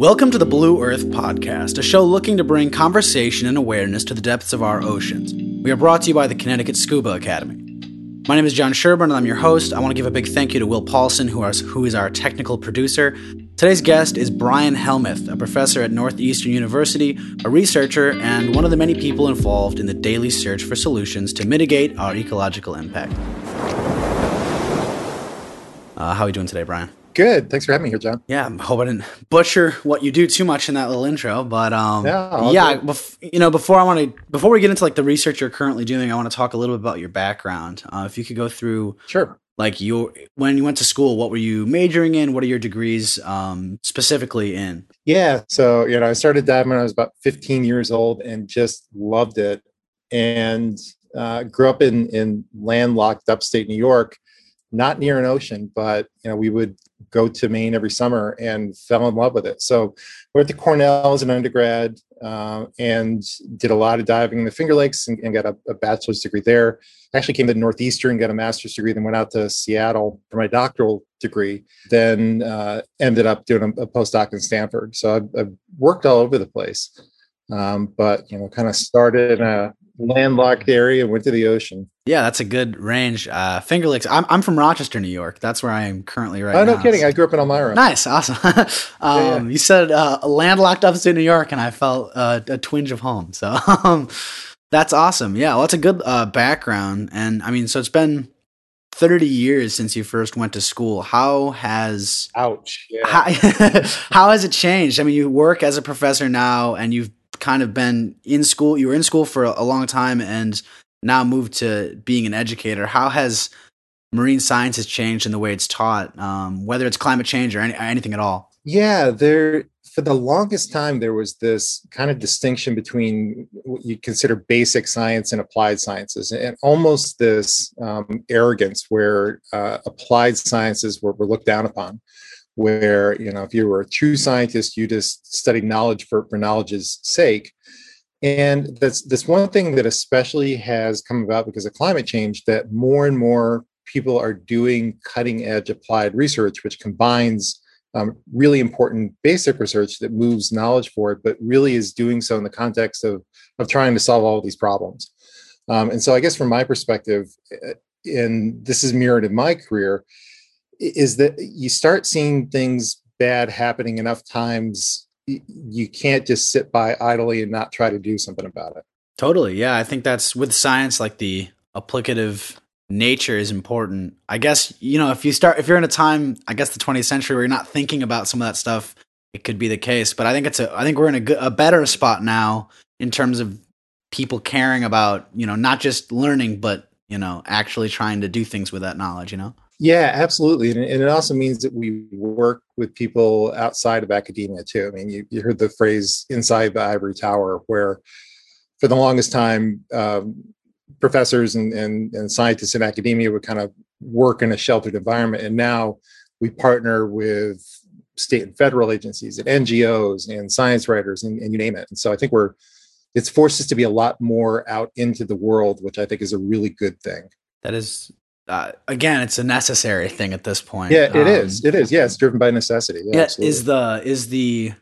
Welcome to the Blue Earth Podcast, a show looking to bring conversation and awareness to the depths of our oceans. We are brought to you by the Connecticut Scuba Academy. My name is John Sherburn, and I'm your host. I want to give a big thank you to Will Paulson, who is, who is our technical producer. Today's guest is Brian Helmuth, a professor at Northeastern University, a researcher, and one of the many people involved in the daily search for solutions to mitigate our ecological impact. Uh, how are you doing today, Brian? Good. Thanks for having me here, John. Yeah, I hope I didn't butcher what you do too much in that little intro, but um, yeah, yeah. Bef- you know, before I want to, before we get into like the research you're currently doing, I want to talk a little bit about your background. Uh, if you could go through, sure, like your when you went to school, what were you majoring in? What are your degrees um, specifically in? Yeah, so you know, I started diving when I was about 15 years old and just loved it, and uh, grew up in in landlocked upstate New York not near an ocean, but you know, we would go to Maine every summer and fell in love with it. So went to Cornell as an undergrad uh, and did a lot of diving in the Finger Lakes and, and got a, a, bachelor's degree there. Actually came to Northeastern, got a master's degree, then went out to Seattle for my doctoral degree. Then uh, ended up doing a, a, postdoc in Stanford. So I've, I've, worked all over the place, um, but you know, kind of started in a landlocked area, went to the ocean. Yeah, that's a good range. Uh, Finger Lakes. I'm I'm from Rochester, New York. That's where I am currently right oh, now. no kidding. I grew up in Elmira. Nice, awesome. um, yeah, yeah. You said uh, landlocked upstate New York, and I felt uh, a twinge of home. So um, that's awesome. Yeah, well, that's a good uh, background. And I mean, so it's been 30 years since you first went to school. How has ouch? Yeah. How, how has it changed? I mean, you work as a professor now, and you've kind of been in school. You were in school for a, long time and now moved to being an educator. How has marine science has changed in the way it's taught, um, whether it's climate change or any, anything at all? Yeah, there for the longest time there was this kind of distinction between what you consider basic science and applied sciences, and almost this um, arrogance where uh, applied sciences were, were looked down upon where you know if you were a true scientist you just studied knowledge for, for knowledge's sake. And that's that's one thing that especially has come about because of climate change that more and more people are doing cutting edge applied research which combines um, really important basic research that moves knowledge forward but really is doing so in the context of of trying to solve all of these problems. Um, and so i guess from my perspective uh, and this is mirrored in my career is that you start seeing things bad happening enough times you can't just sit by idly and not try to do something about it. Totally yeah i think that's with science like the applicative nature is important. I guess you know if you start if you're in a time i guess the 20th century where you're not thinking about some of that stuff it could be the case. But i think it's a i think we're in a good a better spot now in terms of people caring about you know not just learning but you know actually trying to do things with that knowledge you know yeah, absolutely. And, it also means that we work with people outside of academia too. I mean, you, you heard the phrase inside the ivory tower, where for the longest time, um, professors and, and, and scientists in academia would kind of work in a sheltered environment. And now we partner with state and federal agencies and NGOs and science writers and, and you name it. And so I think we're, it's forced us to be a lot more out into the world, which I think is a really good thing. That is uh, again, it's a necessary thing at this point. Yeah, it um, is. It is. Yeah, it's driven by necessity. Yeah, yeah is the is the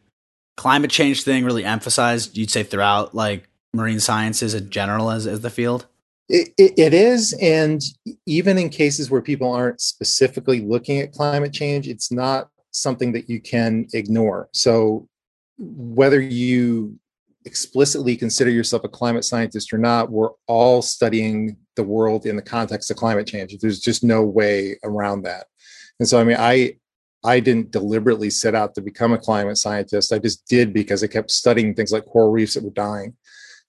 climate change thing really emphasized? You'd say throughout like marine sciences in general as as the field. It, it, it is, and even in cases where people aren't specifically looking at climate change, it's not something that you can ignore. So whether you explicitly consider yourself a climate scientist or not, we're all studying the world in the context of climate change. There's just no way around that. And so, I mean, I I didn't deliberately set out to become a climate scientist. I just did because I kept studying things like coral reefs that were dying.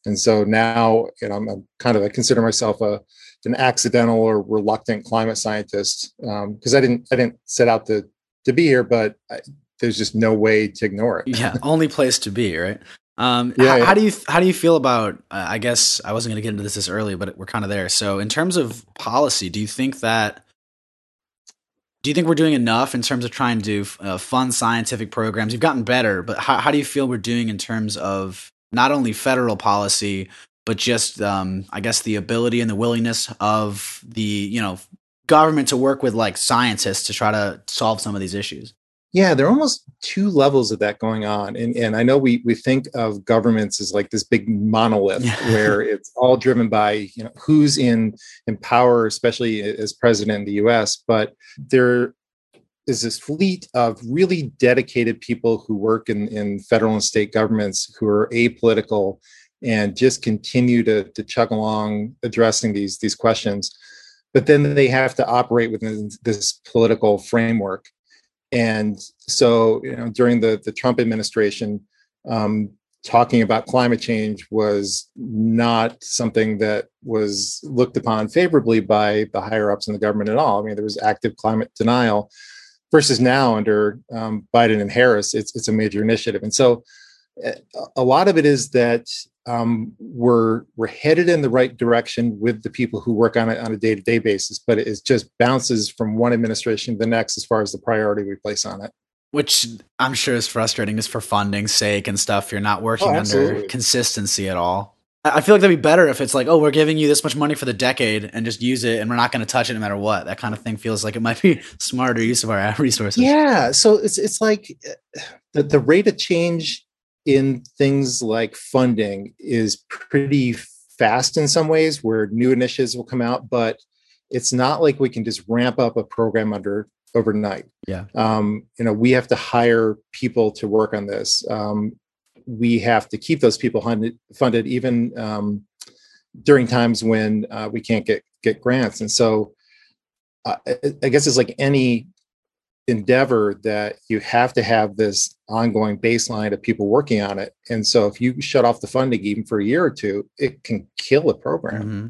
And so now, you know, I'm, kind of I consider myself a an accidental or reluctant climate scientist because um, I didn't I didn't set out to to be here, but I, there's just no way to ignore it. Yeah, only place to be, right? Um, yeah, how, yeah. how, do you how do you feel about? Uh, I guess I wasn't going to get into this this early, but we're kind of there. So, in terms of policy, do you think that? Do you think we're doing enough in terms of trying to uh, fund scientific programs? You've gotten better, but how, how do you feel we're doing in terms of not only federal policy, but just um, I guess the ability and the willingness of the you know government to work with like scientists to try to solve some of these issues? Yeah, there are almost two levels of that going on. And, and I know we, we think of governments as like this big monolith where it's all driven by, you know, who's in, in power, especially as president in the US. But there is this fleet of really dedicated people who work in, in federal and state governments who are apolitical and just continue to, to chug along addressing these, these questions. But then they have to operate within this political framework and so, you know, during the the Trump administration, um, talking about climate change was not something that was looked upon favorably by the higher ups in the government at all. I mean, there was active climate denial. Versus now under um, Biden and Harris, it's it's a major initiative, and so eh, a lot of it is that um, we're we're headed in the right direction with the people who work on it on a day to day basis, but it just bounces from one administration to the next as far as the priority we place on it. Which I'm sure is frustrating, just for funding's sake and stuff. You're not working oh, under consistency at all. I feel like that'd be better if it's like, oh, we're giving you this much money for the decade and just use it, and we're not going to touch it no matter what. That kind of thing feels like it might be smarter use of our resources. Yeah, so it's it's like uh, the the rate of change in things like funding is pretty fast in some ways where new initiatives will come out but it's not like we can just ramp up a program under overnight. Yeah. Um, you know we have to hire people to work on this. Um, we have to keep those people funded, funded even um, during times when uh, we can't get get grants. And so uh, I guess it's like any endeavor that you have to have this ongoing baseline of people working on it. And so if you shut off the funding even for a year or two, it can kill a program. Mm-hmm.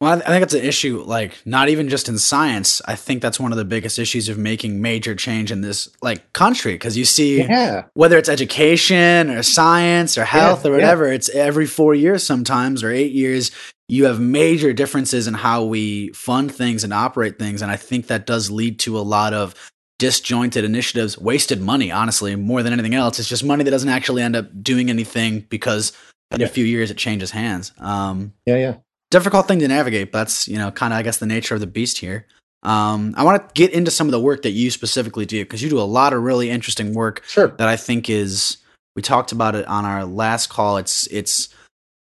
Well, I think it's an issue, like not even just in science. I think that's one of the biggest issues of making major change in this like country because you see, yeah. whether it's education or science or health yeah, or whatever, yeah. it's every four years sometimes or eight years. You have major differences in how we fund things and operate things, and I think that does lead to a lot of disjointed initiatives, wasted money, honestly, more than anything else. It's just money that doesn't actually end up doing anything because in a few years it changes hands. Um, yeah, yeah. Difficult thing to navigate, but that's, you know, kind of, I guess, the nature of the beast here. Um, I want to get into some of the work that you specifically do because you do a lot of really interesting work sure. that I think is, we talked about it on our last call. It's, it's,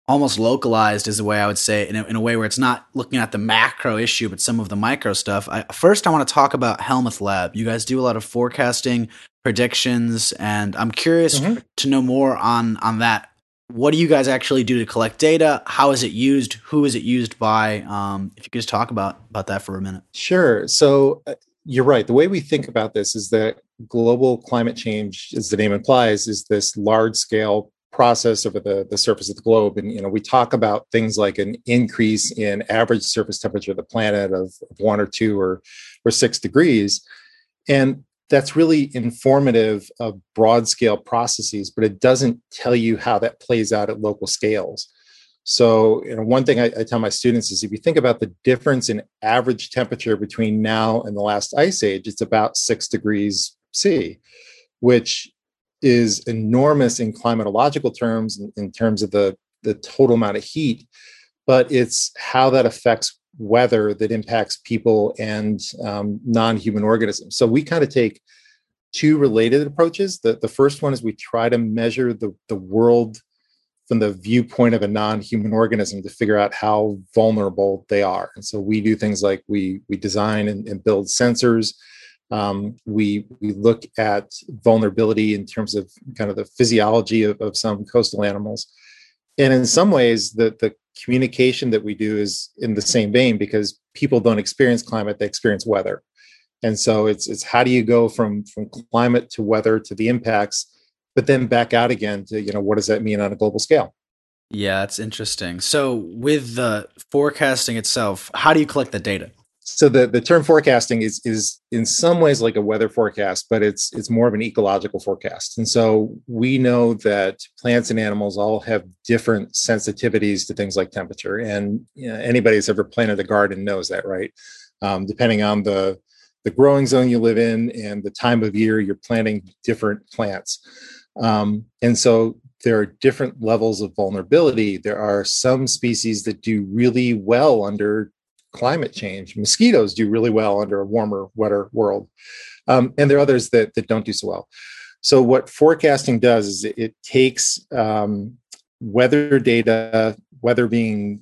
almost localized is the way I would say in a, in a way where it's not looking at the macro issue, but some of the micro stuff. I, first, I want to talk about Helmuth Lab. You guys do a lot of forecasting, predictions, and I'm curious mm-hmm. to know more on on that. What do you guys actually do to collect data? How is it used? Who is it used by? Um, if you could just talk about about that for a minute. Sure. So uh, you're right. The way we think about this is that global climate change, as the name implies, is this large scale process over the, the surface of the globe. And, you know, we talk about things like an increase in average surface temperature of the planet of, of one or two or, or six degrees. And that's really informative of broad scale processes, but it doesn't tell you how that plays out at local scales. So, you know, one thing I, I, tell my students is if you think about the difference in average temperature between now and the last ice age, it's about six degrees C, which is enormous in climatological terms, in, in terms of the, the total amount of heat, but it's how that affects weather that impacts people and um, non-human organisms. So we kind of take two related approaches. The, the first one is we try to measure the, the world from the viewpoint of a non-human organism to figure out how vulnerable they are. And so we do things like we we design and, and build sensors um, we we look at vulnerability in terms of kind of the physiology of, of some coastal animals, and in some ways, the the communication that we do is in the same vein because people don't experience climate; they experience weather, and so it's it's how do you go from from climate to weather to the impacts, but then back out again to you know what does that mean on a global scale? Yeah, that's interesting. So with the forecasting itself, how do you collect the data? So the, the term forecasting is is in some ways like a weather forecast but it's it's more of an ecological forecast. And so we know that plants and animals all have different sensitivities to things like temperature. And you know, anybody who's ever planted a garden knows that right? Um, depending on the the growing zone you live in and the time of year you're planting different plants. Um, and so there are different levels of vulnerability. There are some species that do really well under climate change. Mosquitoes do really well under a warmer, wetter world. Um, and there are others that, that don't do so well. So what forecasting does is it, it takes um, weather data, weather being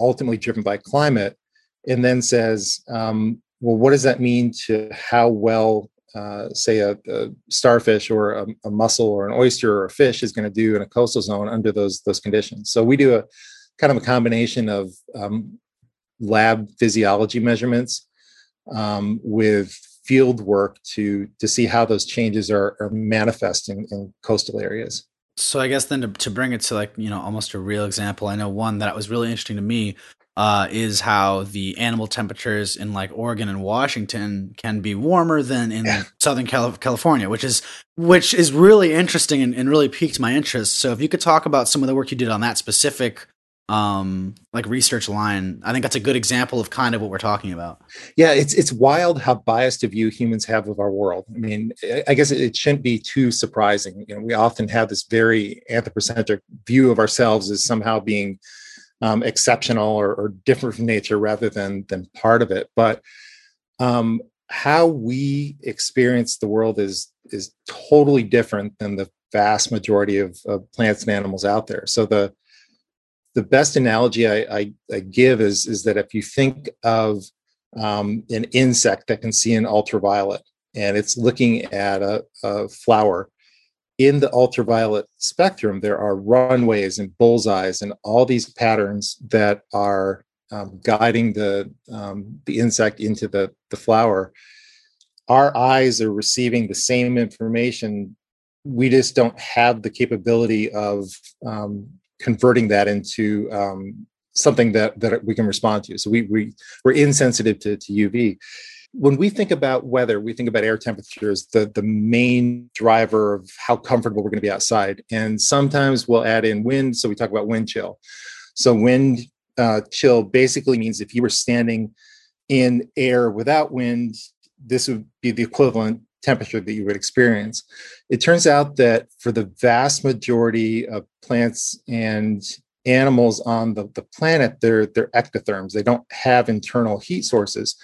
ultimately driven by climate, and then says, um, well, what does that mean to how well, uh, say, a, a, starfish or a, a, mussel or an oyster or a fish is going to do in a coastal zone under those those conditions? So we do a kind of a combination of um, lab physiology measurements um, with field work to to see how those changes are, are manifesting in coastal areas. So I guess then to, to bring it to like you know almost a real example, I know one that was really interesting to me uh, is how the animal temperatures in like Oregon and Washington can be warmer than in yeah. Southern California, which is which is really interesting and, and, really piqued my interest. So if you could talk about some of the work you did on that specific um like research line i think that's a good example of kind of what we're talking about. Yeah it's it's wild how biased a view humans have of our world. I mean i guess it shouldn't be too surprising. You know we often have this very anthropocentric view of ourselves as somehow being um, exceptional or, or, different from nature rather than than part of it. But um how we experience the world is is totally different than the vast majority of, of plants and animals out there. So the the best analogy I, I, I, give is, is that if you think of um, an insect that can see in ultraviolet and it's looking at a, a, flower, in the ultraviolet spectrum, there are runways and bullseyes and all these patterns that are um, guiding the, um, the insect into the, the flower. Our eyes are receiving the same information we just don't have the capability of um, converting that into um, something that that we can respond to. So we we we're insensitive to, to UV. When we think about weather, we think about air temperatures, the the main driver of how comfortable we're going to be outside. And sometimes we'll add in wind, so we talk about wind chill. So wind uh, chill basically means if you were standing in air without wind, this would be the equivalent temperature that you would experience. It turns out that for the vast majority of plants and animals on the, the planet, they're, they're ectotherms. They don't have internal heat sources.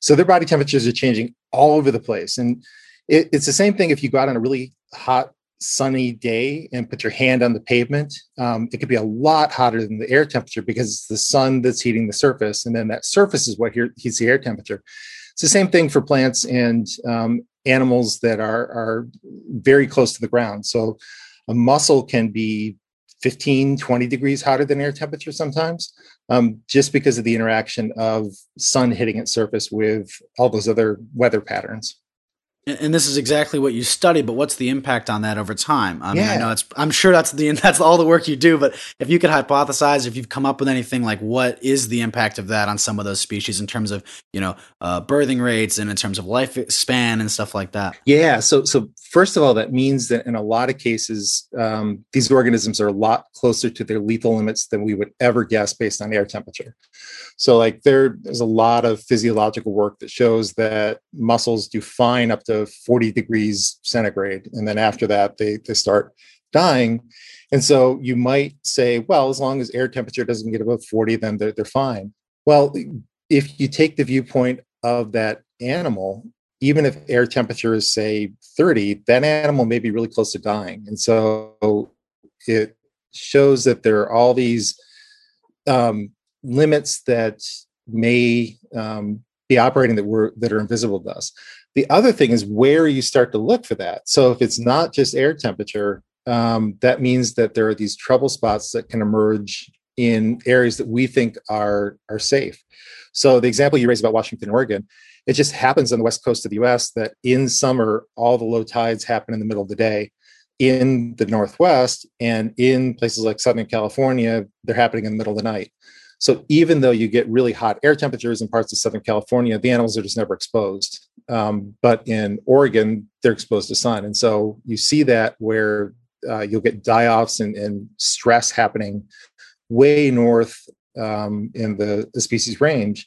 So their body temperatures are changing all over the place. And it, it's the same thing if you go out on a really hot, sunny day and put your hand on the pavement. Um, it could be a lot hotter than the air temperature because it's the sun that's heating the surface. And then that surface is what heats the air temperature. It's the same thing for plants and um, animals that are are very close to the ground. So a mussel can be 15, 20 degrees hotter than air temperature sometimes, um, just because of the interaction of sun hitting its surface with all those other weather patterns and this is exactly what you study but what's the impact on that over time? I mean yeah. i know it's i'm sure that's the that's all the work you do but if you could hypothesize if you've come up with anything like what is the impact of that on some of those species in terms of you know uh, birthing rates and in terms of lifespan and stuff like that? Yeah so so first of all that means that in a lot of cases um, these organisms are a lot closer to their lethal limits than we would ever guess based on air temperature. So like there, there's a lot of physiological work that shows that mussels do fine up to 40 degrees centigrade. And then after that, they, they start dying. And so you might say, well, as long as air temperature doesn't get above 40, then they're, they're fine. Well, if you take the viewpoint of that animal, even if air temperature is, say, 30, that animal may be really close to dying. And so it shows that there are all these um, limits that may um, be operating that were that are invisible to us. The other thing is where you start to look for that. So if it's not just air temperature, um, that means that there are these trouble spots that can emerge in areas that we think are are safe. So the example you raised about Washington, Oregon, it just happens on the west coast of the U.S. that in summer all the low tides happen in the middle of the day. In the Northwest and in places like Southern California, they're happening in the middle of the night. So even though you get really hot air temperatures in parts of Southern California, the animals are just never exposed. Um, but in Oregon, they're exposed to sun. And so you see that where uh, you'll get die offs and, and, stress happening way north um, in the, the species range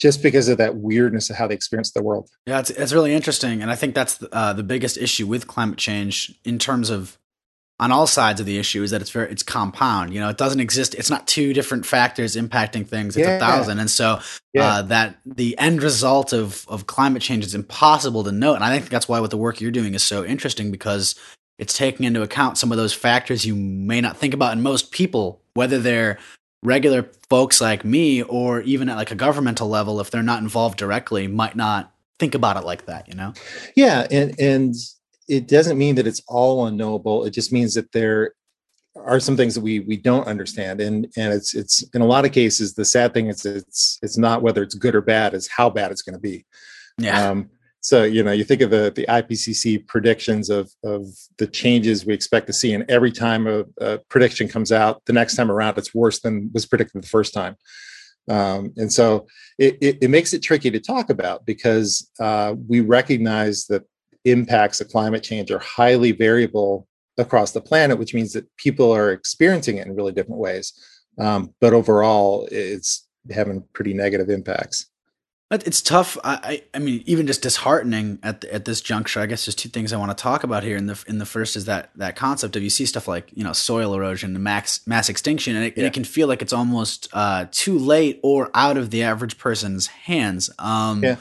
just because of that weirdness of how they experience the world. Yeah, it's, it's really interesting. And I think that's uh, the biggest issue with climate change in terms of on all sides of the issue is that it's very it's compound. You know, it doesn't exist. It's not two different factors impacting things. It's yeah. a thousand, and so yeah. uh, that the end result of of climate change is impossible to note. And I think that's why what the work you're doing is so interesting because it's taking into account some of those factors you may not think about. And most people, whether they're regular folks like me or even at like a governmental level, if they're not involved directly, might not think about it like that. You know? Yeah, and and it doesn't mean that it's all unknowable. It just means that there are some things that we we don't understand, and and it's it's in a lot of cases the sad thing is it's it's not whether it's good or bad, it's how bad it's going to be. Yeah. Um, so you know you think of the the IPCC predictions of of the changes we expect to see, and every time a, a prediction comes out, the next time around it's worse than was predicted the first time. Um, and so it, it, it, makes it tricky to talk about because uh, we recognize that impacts of climate change are highly variable across the planet, which means that people are experiencing it in really different ways. Um, but overall, it's having pretty negative impacts. It's tough. I, I mean, even just disheartening at the, at this juncture. I guess there's two things I want to talk about here. And the in the first is that that concept of you see stuff like you know soil erosion, mass mass extinction, and it, yeah. it can feel like it's almost uh, too late or out of the average person's hands. Um, yeah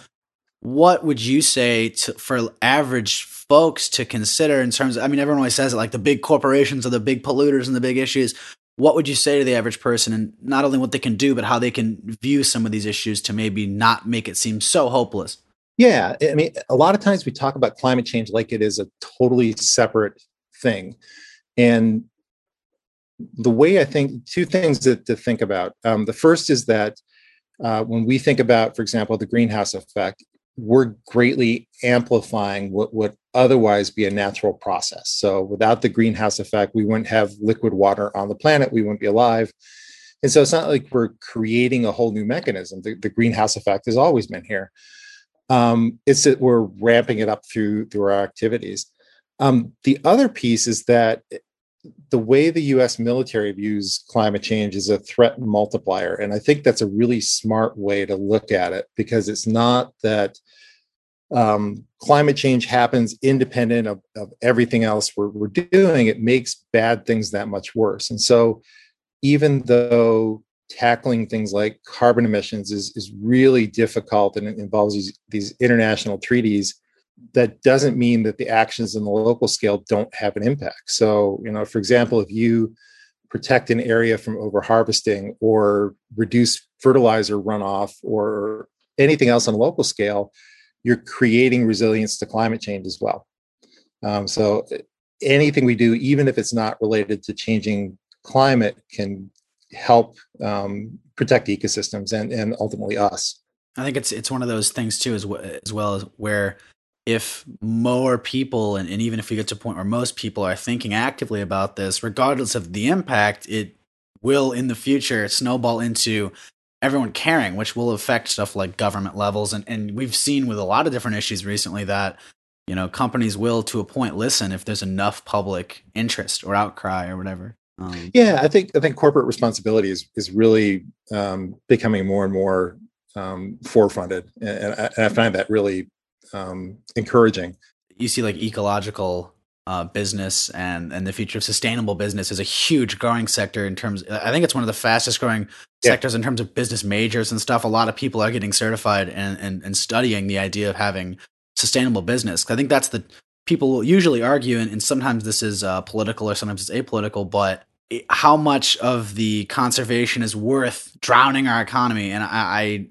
what would you say to, for average folks to consider in terms of, I mean, everyone always says it like the big corporations are the big polluters and the big issues. What would you say to the average person and not only what they can do, but how they can view some of these issues to maybe not make it seem so hopeless? Yeah. I mean, a lot of times we talk about climate change like it is a totally separate thing. And the way I think, two things that, to think about. Um, the first is that uh, when we think about, for example, the greenhouse effect, we're greatly amplifying what would otherwise be a natural process. So without the greenhouse effect, we wouldn't have liquid water on the planet, we wouldn't be alive. And so it's not like we're creating a whole new mechanism. The, the greenhouse effect has always been here. Um, it's that we're ramping it up through through our activities. Um, the other piece is that the way the US military views climate change is a threat multiplier. And I think that's a really smart way to look at it because it's not that um, climate change happens independent of, of everything else we're, we're doing, it makes bad things that much worse. And so, even though tackling things like carbon emissions is, is really difficult and it involves these, these international treaties, that doesn't mean that the actions in the local scale don't have an impact. So, you know, for example, if you protect an area from overharvesting or reduce fertilizer runoff or anything else on a local scale, you're creating resilience to climate change as well. Um, so, anything we do, even if it's not related to changing climate, can help um, protect ecosystems and and ultimately us. I think it's it's one of those things too, as well, as well as where if more people and, and even if we get to a point where most people are thinking actively about this regardless of the impact it will in the future snowball into everyone caring which will affect stuff like government levels. And, and we've seen with a lot of different issues recently that you know companies will to a point listen if there's enough public interest or outcry or whatever. Um, yeah i think i think corporate responsibility is is really um, becoming more and more um, forefronted. And, and, I, and I find that really um, encouraging. You see, like ecological uh, business and and the future of sustainable business is a huge growing sector in terms. I think it's one of the fastest growing yeah. sectors in terms of business majors and stuff. A lot of people are getting certified and and, and studying the idea of having sustainable business. I think that's the people will usually argue, and, and sometimes this is uh, political or sometimes it's apolitical, but how much of the conservation is worth drowning our economy and I, I,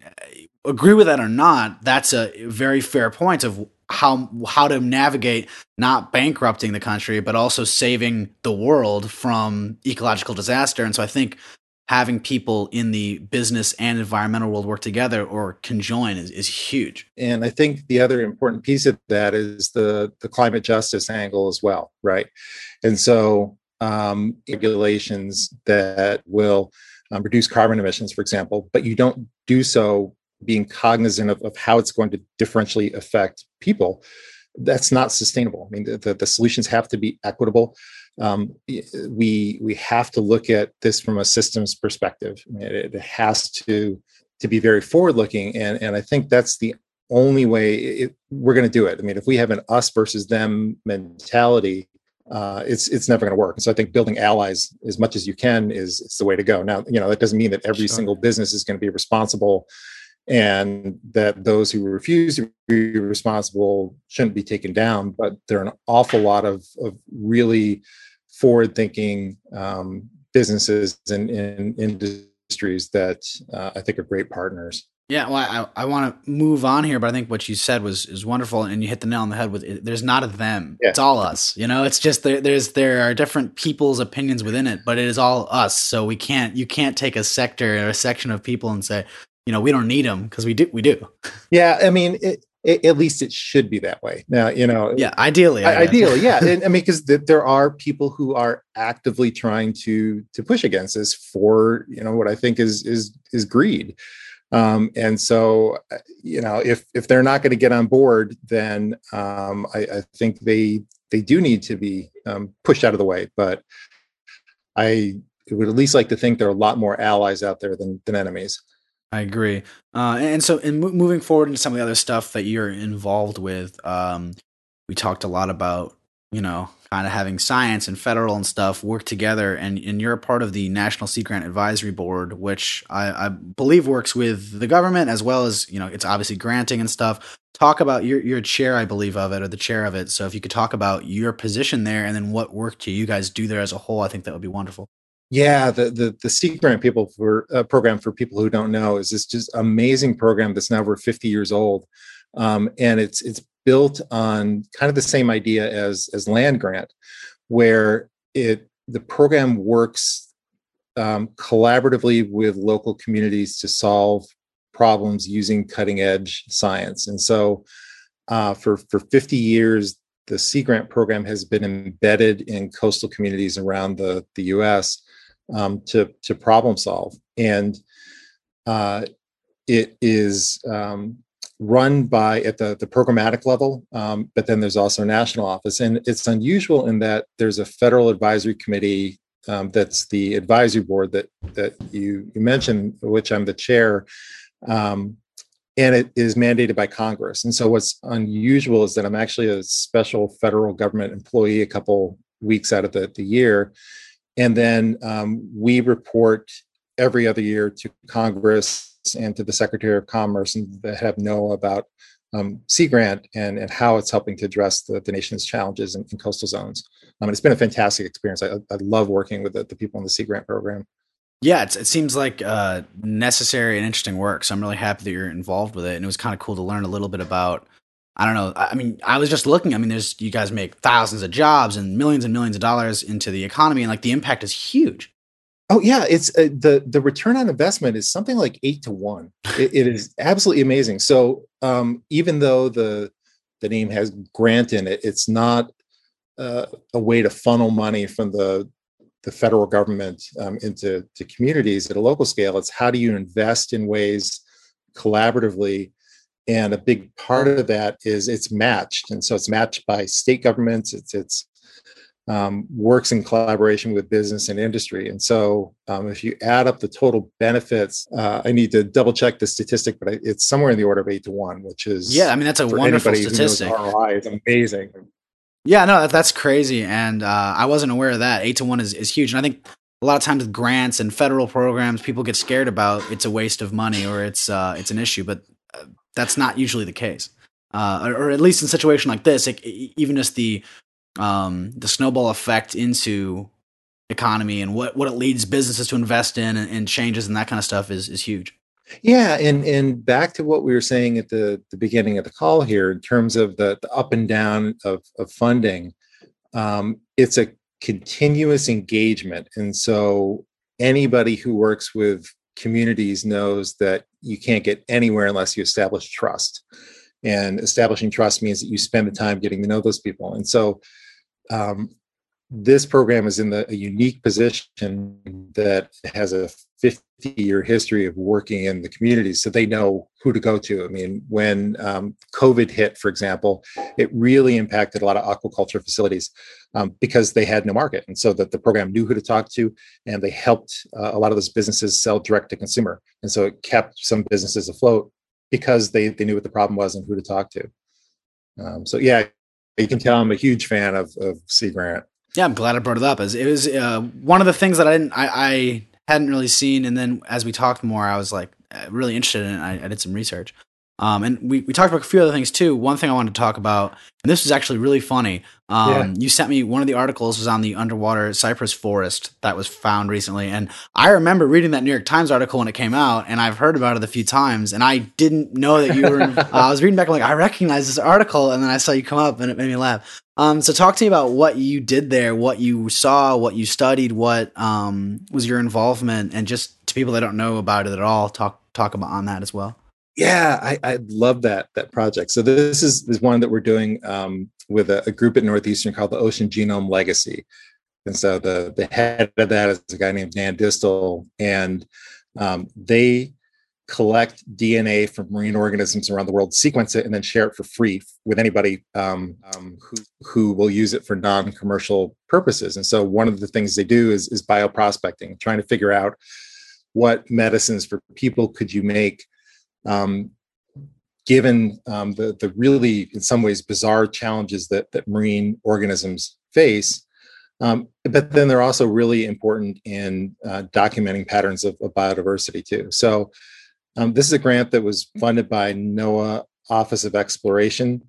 agree with that or not, that's a very fair point of how how to navigate not bankrupting the country but also saving the world from ecological disaster. And so I think having people in the business and environmental world work together or conjoin is, is huge. And I think the other important piece of that is the the climate justice angle as well, right? And so um, regulations that will um, reduce carbon emissions, for example, but you don't do so being cognizant of, of how it's going to differentially affect people that's not sustainable. I mean the, the, the solutions have to be equitable. Um, we we have to look at this from a systems perspective. I mean, it, it, has to to be very forward looking and and i think that's the only way it, we're going to do it. I mean if we have an us versus them mentality uh, it's it's never going to work. And so I think building allies as much as you can is it's the way to go. Now, you know, that doesn't mean that every sure. single business is going to be responsible, and that those who refuse to be responsible shouldn't be taken down. But there are an awful lot of of really forward thinking um, businesses and, and industries that uh, I think are great partners. Yeah, well, I, I want to move on here, but I think what you said was is wonderful, and you hit the nail on the head with it. There's not a them; yeah. it's all us. You know, it's just there, there's there are different people's opinions within it, but it is all us. So we can't you can't take a sector or a section of people and say, you know, we don't need them because we do we do. Yeah, I mean, it, it, at least it should be that way. Now, you know, yeah, ideally, ideally, yeah. And, I mean, because th- there are people who are actively trying to to push against this for you know what I think is is is greed. Um, and so, uh, you know, if if they're not going to get on board, then um, I, I, think they they do need to be um, pushed out of the way. But I would at least like to think there are a lot more allies out there than than enemies. I agree. Uh, and so, in mo- moving forward into some of the other stuff that you're involved with, um, we talked a lot about you know kind of having science and federal and stuff work together and, and you're a part of the national sea grant advisory board which I, I, believe works with the government as well as you know it's obviously granting and stuff. Talk about your your chair i believe of it or the chair of it. So if you could talk about your position there and then what work do you guys do there as a whole i think that would be wonderful. Yeah, the the the Sea Grant people for uh, program for people who don't know is this just amazing program that's now over 50 years old, um, and it's it's built on kind of the same idea as as land grant where it the program works um, collaboratively with local communities to solve problems using cutting edge science. And so uh, for for 50 years the sea grant program has been embedded in coastal communities around the the us um, to to problem solve. And uh, it is um, run by at the, the programmatic level, um, but then there's also a national office. And it's unusual in that there's a federal advisory committee um, that's the advisory board that that you, you mentioned, which I'm the chair. Um, and it is mandated by Congress. And so what's unusual is that I'm actually a special federal government employee a couple weeks out of the, the year. And then um, we report every other year to Congress and to the Secretary of Commerce and that have know about um, Sea Grant and, and how it's helping to address the, the nation's challenges in, in coastal zones. Um, and it's been a fantastic experience. I, I love working with the, the, people in the Sea Grant program. Yeah, it seems like uh, necessary and interesting work. So I'm really happy that you're involved with it. And it was kind of cool to learn a little bit about. I don't know. I mean, I was just looking. I mean, there's you guys make thousands of jobs and millions and millions of dollars into the economy, and like the impact is huge. Oh yeah, it's uh, the the return on investment is something like eight to one. it, it is absolutely amazing. So um, even though the the name has grant in it, it's not uh, a way to funnel money from the the federal government um, into to communities at a local scale. It's how do you invest in ways collaboratively, and a big part of that is it's matched, and so it's matched by state governments. It's it's um, works in collaboration with business and industry. And so, um, if you add up the total benefits, uh, I need to double check the statistic, but it's somewhere in the order of eight to one, which is yeah. I mean, that's a wonderful statistic. ROI is amazing. Yeah, no, that's crazy, and uh, I wasn't aware of that. Eight to one is is huge, and I think a lot of times with grants and federal programs, people get scared about it's a waste of money or it's uh, it's an issue, but uh, that's not usually the case. Uh, or, or, at least in a situation like this, it, even just the um, the snowball effect into economy and what, what it leads businesses to invest in and, and, changes and that kind of stuff is, is huge. Yeah. And, and back to what we were saying at the, the beginning of the call here, in terms of the, the up and down of, of funding, um, it's a continuous engagement. And so anybody who works with communities knows that you can't get anywhere unless you establish trust. And establishing trust means that you spend the time getting to know those people. And so um, this program is in the, a unique position that has a 50 year history of working in the community so they know who to go to. I mean when um, covid hit for example it really impacted a lot of aquaculture facilities um, because they had no market and so that the program knew who to talk to and they helped uh, a lot of those businesses sell direct to consumer and so it kept some businesses afloat because they, they knew what the problem was and who to talk to. Um, so yeah you can tell I'm a huge fan of, of Sea Grant. Yeah, I'm glad I brought it up. As it was uh, one of the things that I didn't, I, I, hadn't really seen, and then as we talked more, I was like really interested in it. I, I did some research. Um, and we, we talked about a few other things too. One thing I wanted to talk about, and this was actually really funny. Um, yeah. You sent me one of the articles was on the underwater cypress forest that was found recently, and I remember reading that New York Times article when it came out, and I've heard about it a few times, and I didn't know that you were. uh, I was reading back, I'm like I recognize this article, and then I saw you come up, and it made me laugh. Um, so talk to me about what you did there, what you saw, what you studied, what um, was your involvement, and just to people that don't know about it at all, talk talk about on that as well yeah i, I love that that project. So this is, is one that we're doing um, with a, a, group at northeastern called the ocean genome legacy. And so the the head of that is a guy named dan distel and um, they collect dna from marine organisms around the world sequence it and then share it for free with anybody um, um who, who will use it for non-commercial purposes. And so one of the things they do is, is bioprospecting trying to figure out what medicines for people could you make um, given um, the, the really, in some ways, bizarre challenges that, that marine organisms face. Um, but then they're also really important in uh, documenting patterns of, of, biodiversity too. So um, this is a grant that was funded by NOAA Office of Exploration,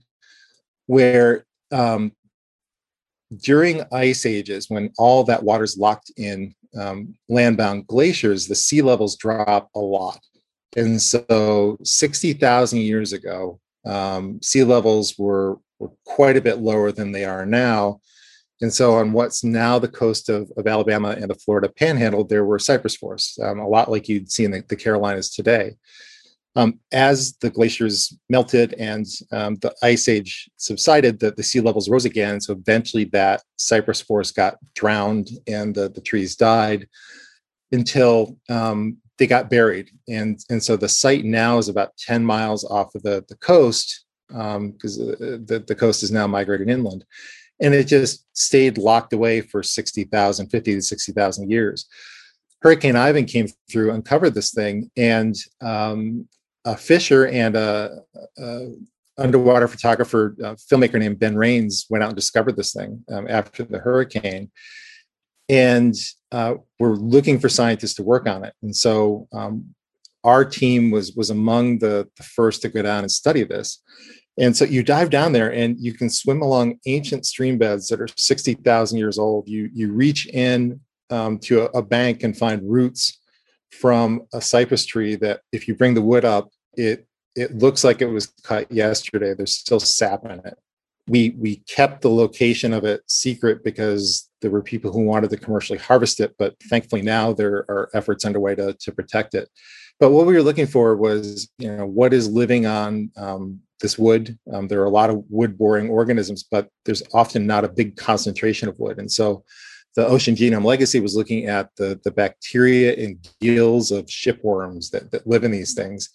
where um, during ice ages, when all that water's locked in um, landbound glaciers, the sea levels drop a lot. And so 60,000 years ago, um, sea levels were, were quite a bit lower than they are now. And so on what's now the coast of, of Alabama and the Florida panhandle, there were cypress forests, um, a lot like you'd see in the, the Carolinas today. Um, as the glaciers melted and um, the ice age subsided, the, the sea levels rose again. So eventually that cypress forest got drowned and the, the trees died until um, they got buried. And, and so the site now is about 10 miles off of the, the coast because um, the, the coast is now migrating inland. And it just stayed locked away for 60,000, 50 to 60,000 years. Hurricane Ivan came through, uncovered this thing, and um, a fisher and a, a underwater photographer, filmmaker named Ben Raines went out and discovered this thing um, after the hurricane and uh, we're looking for scientists to work on it. And so um, our team was was among the, the first to go down and study this. And so you dive down there and you can swim along ancient stream beds that are 60,000 years old. You, you reach in um, to a, a, bank and find roots from a cypress tree that if you bring the wood up, it, it looks like it was cut yesterday. There's still sap in it. We, we kept the location of it secret because there were people who wanted to commercially harvest it, but thankfully now there are efforts underway to, to protect it. But what we were looking for was, you know, what is living on um, this wood? Um, there are a lot of wood-boring organisms, but there's often not a big concentration of wood. And so the Ocean Genome Legacy was looking at the, the bacteria and gills of shipworms that, that live in these things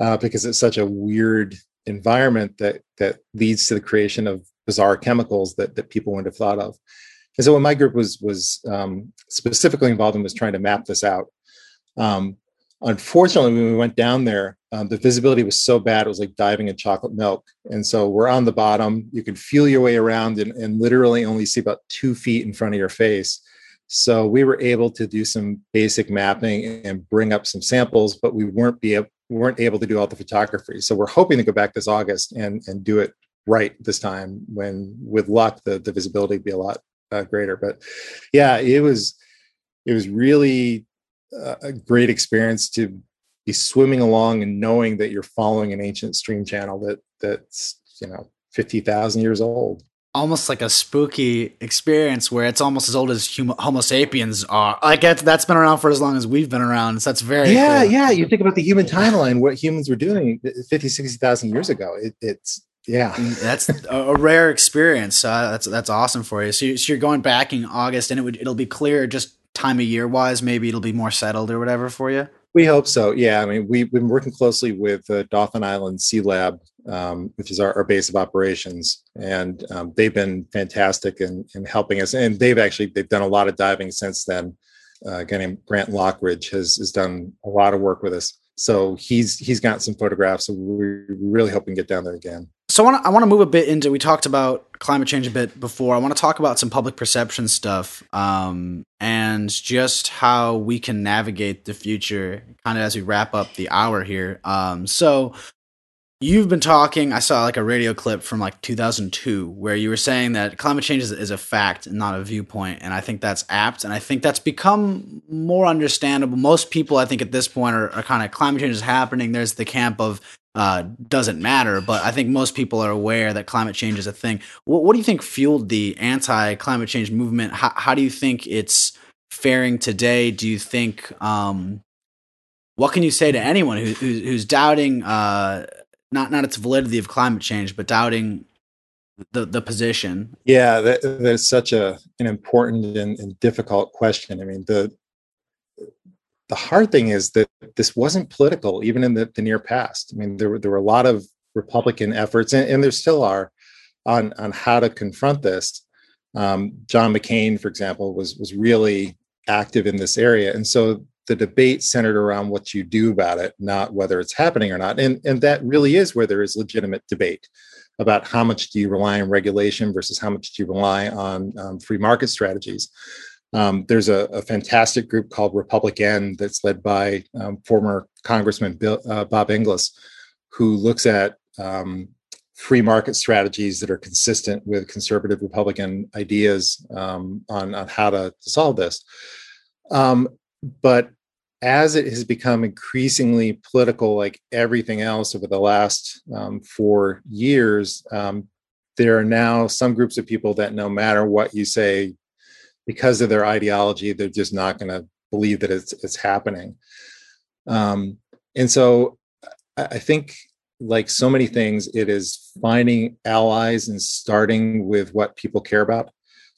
uh, because it's such a weird environment that, that leads to the creation of bizarre chemicals that, that people wouldn't have thought of. And so what my group was was um, specifically involved in was trying to map this out. Um, unfortunately, when we went down there, um, the visibility was so bad it was like diving in chocolate milk. And so we're on the bottom. You can feel your way around and, and literally only see about two feet in front of your face. So we were able to do some basic mapping and bring up some samples, but we weren't be able, we weren't able to do all the photography. So we're hoping to go back this August and and do it right this time. When with luck, the the visibility be a lot uh, greater. But yeah, it was it was really uh, a great experience to be swimming along and knowing that you're following an ancient stream channel that that's you know 50,000 years old almost like a spooky experience where it's almost as old as Homo sapiens are. Like that's been around for as long as we've been around. So that's very yeah, cool. yeah. You think about the human timeline, what humans were doing 50, 60,000 years ago. It, it's yeah that's a, rare experience uh, that's that's awesome for you so, you so, you're going back in august and it would it'll be clear just time of year wise maybe it'll be more settled or whatever for you we hope so yeah i mean we've been working closely with uh, Dauphin Island Sea Lab um, which is our, our, base of operations and um, they've been fantastic in, in helping us and they've actually they've done a lot of diving since then uh, a guy named grant lockridge has, has done a lot of work with us so he's he's got some photographs so we're really hoping to get down there again So I want to I want to move a bit into. We talked about climate change a bit before. I want to talk about some public perception stuff, um, and just how we can navigate the future, kind of as we wrap up the hour here. Um, so you've been talking. I saw like a radio clip from like 2002 where you were saying that climate change is, is a fact and not a viewpoint, and I think that's apt, and I think that's become more understandable. Most people, I think, at this point are, are kind of climate change is happening. There's the camp of uh, doesn't matter. But I think most people are aware that climate change is a thing. What, what do you think fueled the anti climate change movement? How, how, do you think it's faring today? Do you think, um, what can you say to anyone who, who who's doubting, uh, not, not its validity of climate change, but doubting the, the position? Yeah, that, that's such a, an important and, and difficult question. I mean, the, the hard thing is that this wasn't political, even in the, the near past. I mean, there were there were a lot of Republican efforts, and, and there still are, on on how to confront this. Um, John McCain, for example, was was really active in this area, and so the debate centered around what you do about it, not whether it's happening or not. And and that really is where there is legitimate debate about how much do you rely on regulation versus how much do you rely on um, free market strategies. Um, there's a, a, fantastic group called RepublicEn that's led by um, former Congressman Bill, uh, Bob Inglis, who looks at um, free market strategies that are consistent with conservative Republican ideas um, on, on how to, to solve this. Um, but as it has become increasingly political, like everything else over the last um, four years, there are now some groups of people that no matter what you say because of their ideology, they're just not going to believe that it's it's happening. Um, and so, I think, like so many things, it is finding allies and starting with what people care about.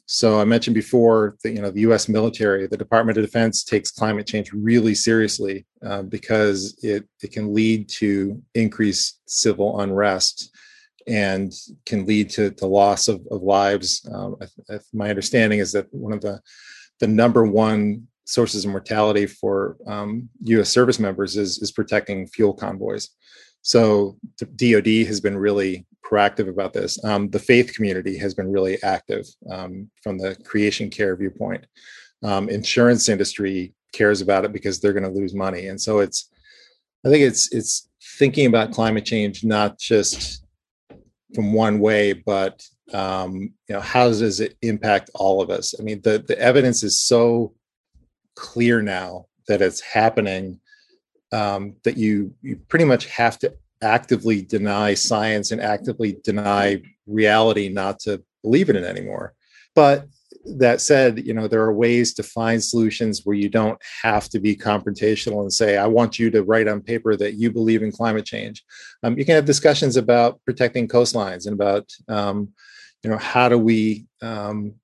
So I mentioned before that you know the U.S. military, the Department of Defense takes climate change really seriously uh, because it it can lead to increased civil unrest and can lead to the loss of, of lives. Um, I, I, my understanding is that one of the the number one sources of mortality for um, U.S. service members is is protecting fuel convoys. So DoD has been really proactive about this. Um, the faith community has been really active um, from the creation care viewpoint. Um, insurance industry cares about it because they're going to lose money, and so it's. I think it's it's thinking about climate change not just from one way, but um, you know, how does it impact all of us? I mean, the the evidence is so clear now that it's happening um, that you you pretty much have to actively deny science and actively deny reality not to believe in it anymore. But that said, you know, there are ways to find solutions where you don't have to be confrontational and say, I want you to write on paper that you believe in climate change. Um, you can have discussions about protecting coastlines and about, um, you know, how do we um,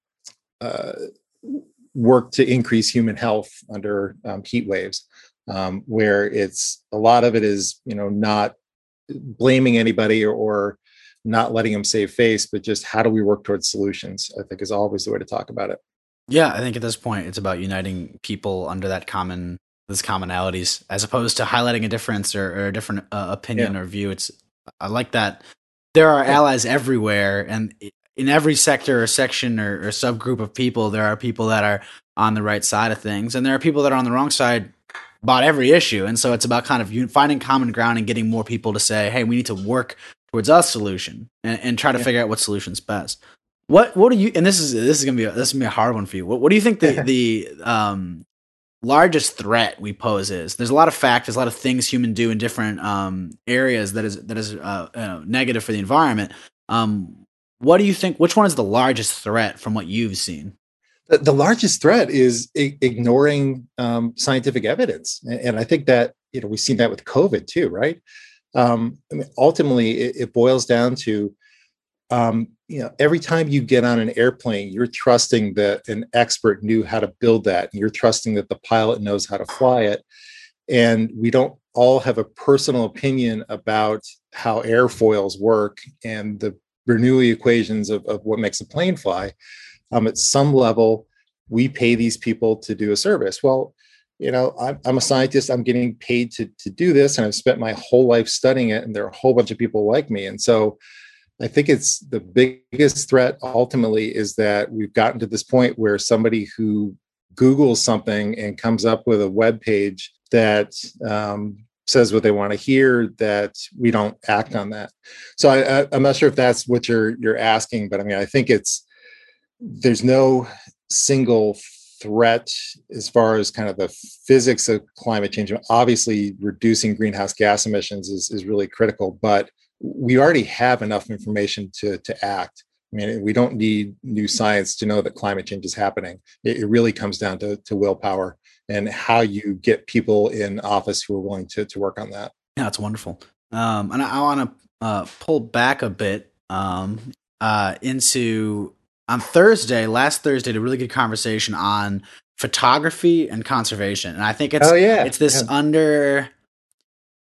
uh, work to increase human health under um, heat waves, um, where it's a lot of it is, you know, not blaming anybody or, or not letting them save face, but just how do we work towards solutions? I think is always the way to talk about it. Yeah, I think at this point it's about uniting people under that common those commonalities, as opposed to highlighting a difference or, or a different uh, opinion yeah. or view. It's I like that there are allies everywhere, and in every sector or section or, or subgroup of people, there are people that are on the right side of things, and there are people that are on the wrong side about every issue. And so it's about kind of finding common ground and getting more people to say, "Hey, we need to work towards a solution and, and try to yeah. figure out what solution's best. What what do you and this is this is gonna be a, this is gonna be a hard one for you. What what do you think the the um largest threat we pose is? There's a lot of factors, a lot of things human do in different um areas that is that is uh, uh, negative for the environment. Um, what do you think? Which one is the largest threat from what you've seen? The, largest threat is ignoring um, scientific evidence, and I think that you know we've seen that with COVID too, right? um, I mean, ultimately it, it, boils down to um, you know every time you get on an airplane you're trusting that an expert knew how to build that. And you're trusting that the pilot knows how to fly it. And we don't all have a personal opinion about how airfoils work and the bernoulli equations of, of what makes a plane fly um, at some level we pay these people to do a service. Well you know I'm, I'm, a scientist. I'm getting paid to, to do this and i've spent my whole life studying it and there are a whole bunch of people like me. And so I think it's the biggest threat ultimately is that we've gotten to this point where somebody who Googles something and comes up with a web page that um, says what they want to hear, that we don't act on that. So I, am not sure if that's what you're you're asking, but I mean I think it's there's no single threat as far as kind of the physics of climate change. Obviously, reducing greenhouse gas emissions is, is really critical, but we already have enough information to, to act. I mean, we don't need new science to know that climate change is happening. It, it really comes down to, to willpower and how you get people in office who are willing to, to work on that. Yeah, it's wonderful. Um, and I, I want to uh, pull back a bit um, uh, into on Thursday, last Thursday, a really good conversation on photography and conservation. And I think it's oh, yeah. it's this yeah. under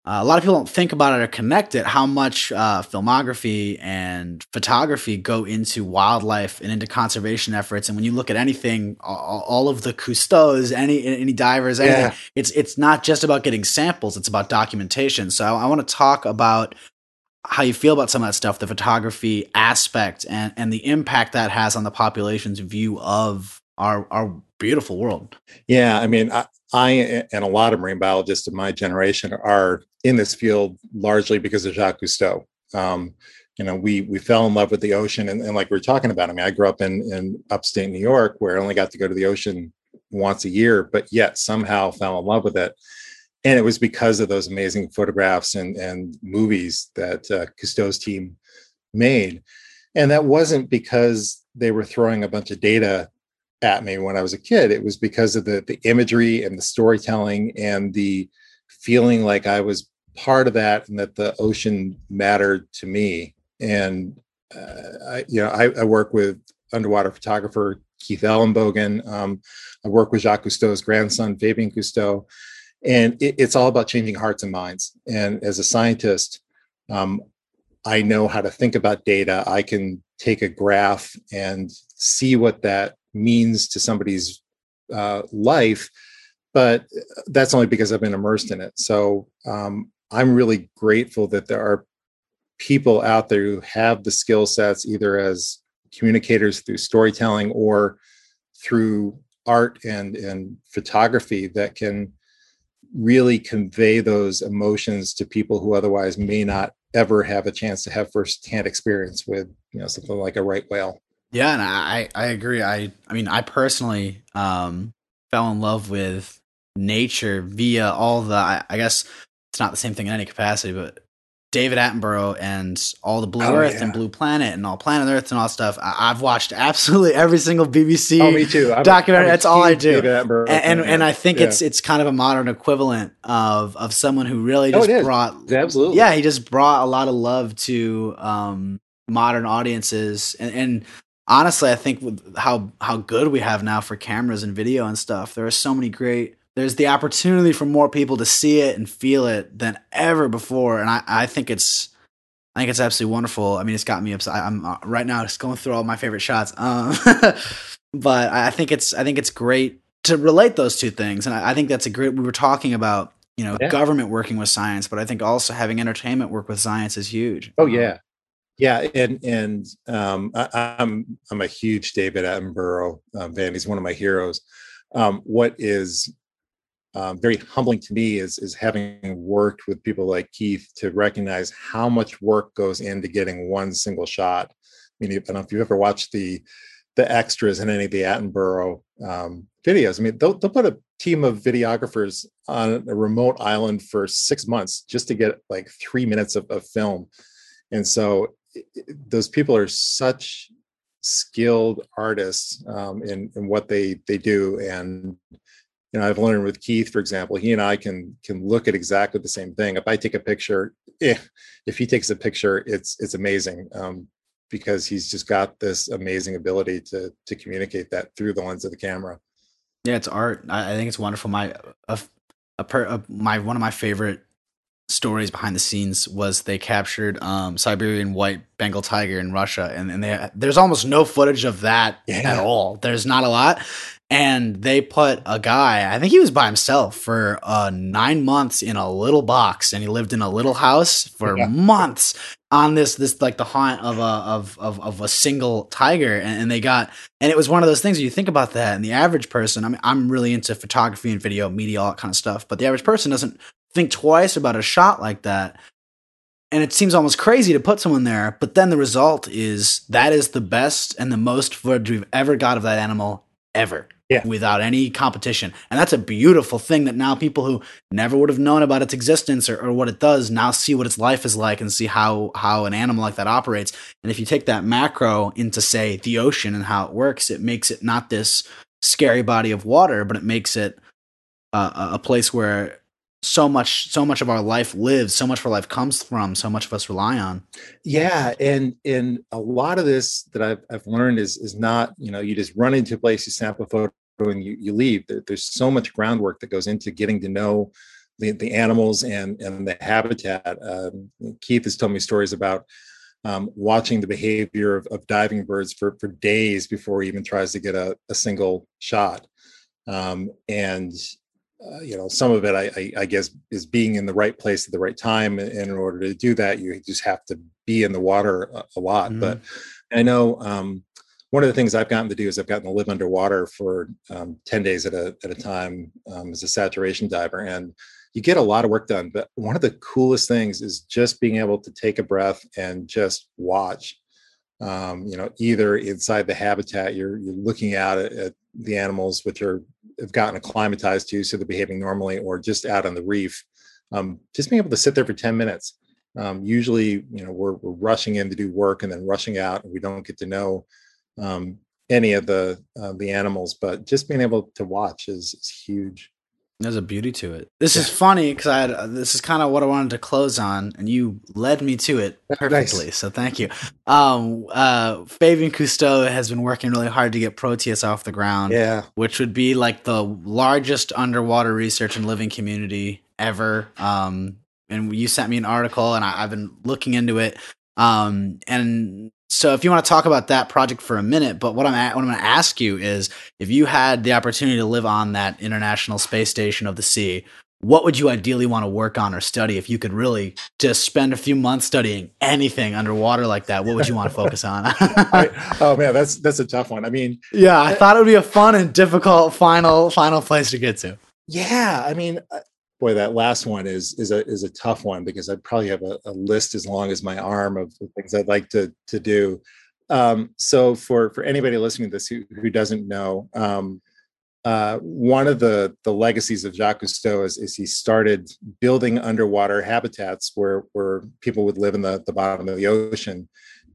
uh, a lot of people don't think about it or connect it how much uh, filmography and photography go into wildlife and into conservation efforts. And when you look at anything, all, all of the Cousteaus, any any divers, anything, yeah. it's it's not just about getting samples; it's about documentation. So I, I want to talk about how you feel about some of that stuff, the photography aspect, and and the impact that has on the population's view of our our beautiful world. Yeah, I mean, I, I and a lot of marine biologists of my generation are in this field largely because of Jacques Cousteau. Um, you know, we we fell in love with the ocean, and, and like we are talking about, I mean, I grew up in in upstate New York, where I only got to go to the ocean once a year, but yet somehow fell in love with it and it was because of those amazing photographs and, and movies that uh, Cousteau's team made. And that wasn't because they were throwing a bunch of data at me when I was a kid. It was because of the the imagery and the storytelling and the feeling like I was part of that and that the ocean mattered to me. And uh, I, you know, I, I, work with underwater photographer Keith Ellenbogen. Um, I work with Jacques Cousteau's grandson, Fabien Cousteau and it, it's all about changing hearts and minds. And as a scientist um, i know how to think about data. I can take a graph and see what that means to somebody's uh, life but that's only because i've been immersed in it. So um, i'm really grateful that there are people out there who have the skill sets either as communicators through storytelling or through art and and photography that can really convey those emotions to people who otherwise may not ever have a chance to have firsthand experience with you know something like a right whale. Yeah and i i agree. I i mean i personally um fell in love with nature via all the I, I guess it's not the same thing in any capacity but David Attenborough and all the Blue oh, Earth yeah. and Blue Planet and all Planet Earth and all stuff. I- have watched absolutely every single BBC oh, me too. I'm, documentary. I'm That's all I do. And, and, and I think yeah. it's it's kind of a modern equivalent of of someone who really oh, just oh, brought absolutely yeah he just brought a lot of love to um, modern audiences and, and honestly I think how how good we have now for cameras and video and stuff. There are so many great there's the opportunity for more people to see it and feel it than ever before. And I, I think it's, I think it's absolutely wonderful. I mean, it's got me upset. I'm uh, right now just going through all my favorite shots. Um, but I think it's, I think it's great to relate those two things. And I, I think that's a great, we were talking about, you know, yeah. government working with science, but I think also having entertainment work with science is huge. Oh yeah. Yeah, and and um, I, am I'm, I'm a huge David Attenborough um, fan. He's one of my heroes. Um, what is um, very humbling to me is is having worked with people like Keith to recognize how much work goes into getting one single shot. I mean, I don't know if you've ever watched the the extras in any of the Attenborough um, videos. I mean, they'll, they'll put a team of videographers on a remote island for six months just to get like three minutes of, of film. And so it, those people are such skilled artists um, in, in what they they do. And you know i've learned with keith for example he and i can can look at exactly the same thing. If i take a picture if if he takes a picture it's it's amazing um, because he's just got this amazing ability to to communicate that through the lens of the camera. Yeah it's art. I, I think it's wonderful. My a, a, per, a, my one of my favorite stories behind the scenes was they captured um, Siberian white Bengal tiger in Russia, and, and they, there's almost no footage of that yeah. at all. There's not a lot, and they put a guy i think he was by himself for uh, nine months in a little box and he lived in a little house for yeah. months on this this like the haunt of a of of, of a single tiger and, and, they got and it was one of those things where you think about that and the average person i mean i'm really into photography and video media all that kind of stuff but the average person doesn't think twice about a shot like that and it seems almost crazy to put someone there but then the result is that is the best and the most footage we've ever got of that animal ever yeah. without any competition. And that's a beautiful thing that now people who never would have known about its existence or, or, what it does now see what its life is like and see how, how an animal like that operates. And if you take that macro into, say, the ocean and how it works, it makes it not this scary body of water, but it makes it uh, a place where so much so much of our life lives so much of our life comes from so much of us rely on yeah and and a lot of this that i've, I've learned is is not you know you just run into a place you snap a photo and you, you leave there, there's so much groundwork that goes into getting to know the, the animals and and the habitat um, keith has told me stories about um, watching the behavior of, of, diving birds for, for days before he even tries to get a, a single shot um, and uh, you know, some of it, I, I, I, guess, is being in the right place at the right time. And in order to do that, you just have to be in the water a, a lot. Mm-hmm. But I know um, one of the things I've gotten to do is I've gotten to live underwater for um, 10 days at a, at a time um, as a saturation diver. And you get a lot of work done. But one of the coolest things is just being able to take a breath and just watch. Um, you know, either inside the habitat, you're you're looking out at, at the animals, which are have gotten acclimatized to, so they're behaving normally, or just out on the reef. Um, just being able to sit there for 10 minutes. Um, usually, you know, we're, we're rushing in to do work and then rushing out, and we don't get to know um, any of the uh, the animals. But just being able to watch is, is huge. There's a beauty to it. This yeah. is funny because I had, uh, this is kind of what I wanted to close on, and you led me to it perfectly. Nice. So thank you. Um, uh, Fabien Cousteau has been working really hard to get Proteus off the ground. Yeah, which would be like the largest underwater research and living community ever. Um, and you sent me an article, and I, have been looking into it. Um, and so if you want to talk about that project for a minute, but what I'm at, what I'm going to ask you is if you had the opportunity to live on that International Space Station of the Sea, what would you ideally want to work on or study? If you could really just spend a few months studying anything underwater like that what would you want to focus on? I, oh man that's that's a tough one. I mean yeah i thought it would be a fun and difficult final final place to get to. Yeah i mean uh, boy, that last one is is a is a tough one because I'd probably have a, a list as long as my arm of things I'd like to to do. Um, so for for anybody listening to this who, who doesn't know, um, uh, one of the the legacies of Jacques Cousteau is, is he started building underwater habitats where where people would live in the, the bottom of the ocean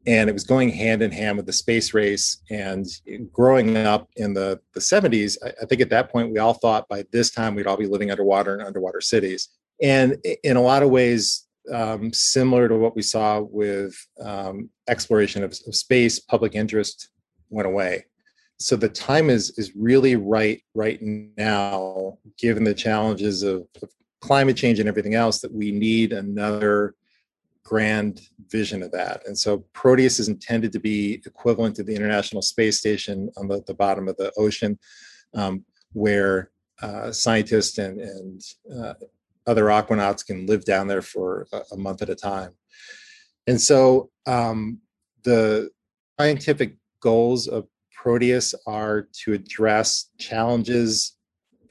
and it was going hand in hand with the space race. And growing up in the, the 70s I, I, think at that point we all thought by this time we'd all be living underwater in underwater cities. And in a lot of ways um, similar to what we saw with um, exploration of, of, space public interest went away. So the time is is really right right now given the challenges of, of climate change and everything else that we need another grand vision of that. And so Proteus is intended to be equivalent to the International Space Station on the, the bottom of the ocean, um, where uh, scientists and, and uh, other aquanauts can live down there for a, a month at a time. And so um, the scientific goals of Proteus are to address challenges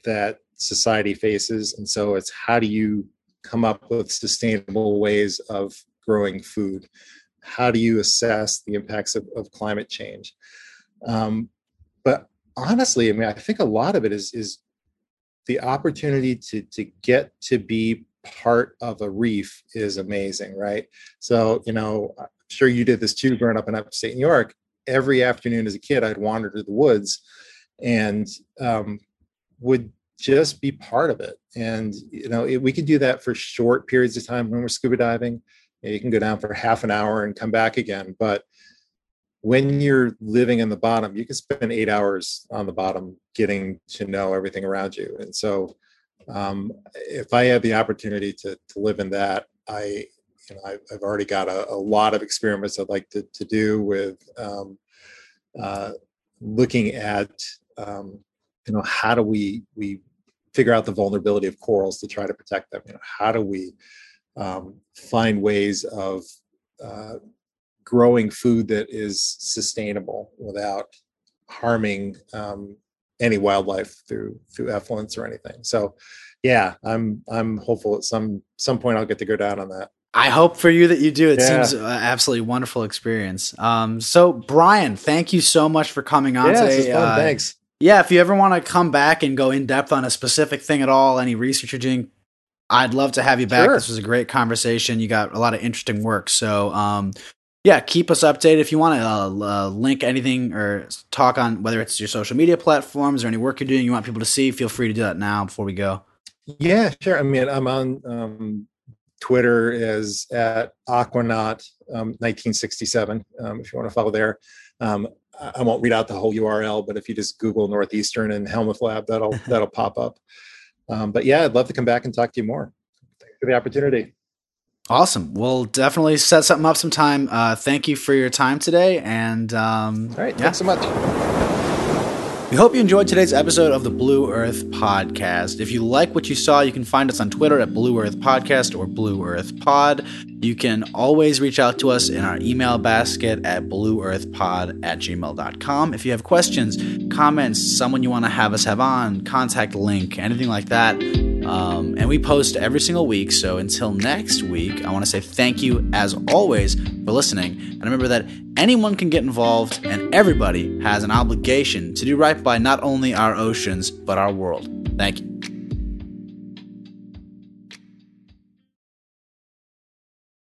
that society faces. And so it's how do you come up with sustainable ways of growing food? How do you assess the impacts of, of climate change? Um, but honestly, I mean, I think a lot of it is is the opportunity to to get to be part of a reef is amazing, right? So, you know, I'm sure you did this too growing up in upstate New York. Every afternoon as a kid, I'd wander to the woods and um, would just be part of it. And you know, it, we could do that for short periods of time when we're scuba diving. You can go down for half an hour and come back again. But when you're living in the bottom, you can spend eight hours on the bottom getting to know everything around you. And so, um, if I had the opportunity to to live in that, I you know I've, I've already got a, a, lot of experiments I'd like to to do with um, uh, looking at um, you know, how do we we figure out the vulnerability of corals to try to protect them? You know, how do we um, find ways of uh, growing food that is sustainable without harming um, any wildlife through through effluents or anything. So, yeah, I'm I'm hopeful at some some point I'll get to go down on that. I hope for you that you do. It yeah. seems absolutely wonderful experience. Um, so Brian, thank you so much for coming on yeah, today. Uh, Thanks. Yeah, if you ever want to come back and go in depth on a specific thing at all, any research you're doing, I'd love to have you back. Sure. This was a great conversation. You got a lot of interesting work. So, um, yeah, keep us updated. If you want to uh, uh, link anything or talk on whether it's your social media platforms or any work you're doing you want people to see, feel free to do that now before we go. Yeah, sure. I mean, I'm on um, Twitter is at Aquanaut um, 1967. Um, if you want to follow there, um, I won't read out the whole URL, but if you just Google Northeastern and Helmuth Lab, that'll that'll pop up. Um, but yeah, I'd love to come back and talk to you more. Thanks for the opportunity. Awesome. We'll definitely set something up sometime. Uh, thank you for your time today. And um, all right, yeah. thanks so much. We hope you enjoyed today's episode of the Blue Earth Podcast. If you like what you saw, you can find us on Twitter at Blue Earth Podcast or Blue Earth Pod. You can always reach out to us in our email basket at blueearthpod at gmail.com. If you have questions, comments, someone you want to have us have on, contact link, anything like that, um, and we post every single week. So until next week, I want to say thank you as always for listening. And remember that anyone can get involved and everybody has an obligation to do right by not only our oceans, but our world. Thank you.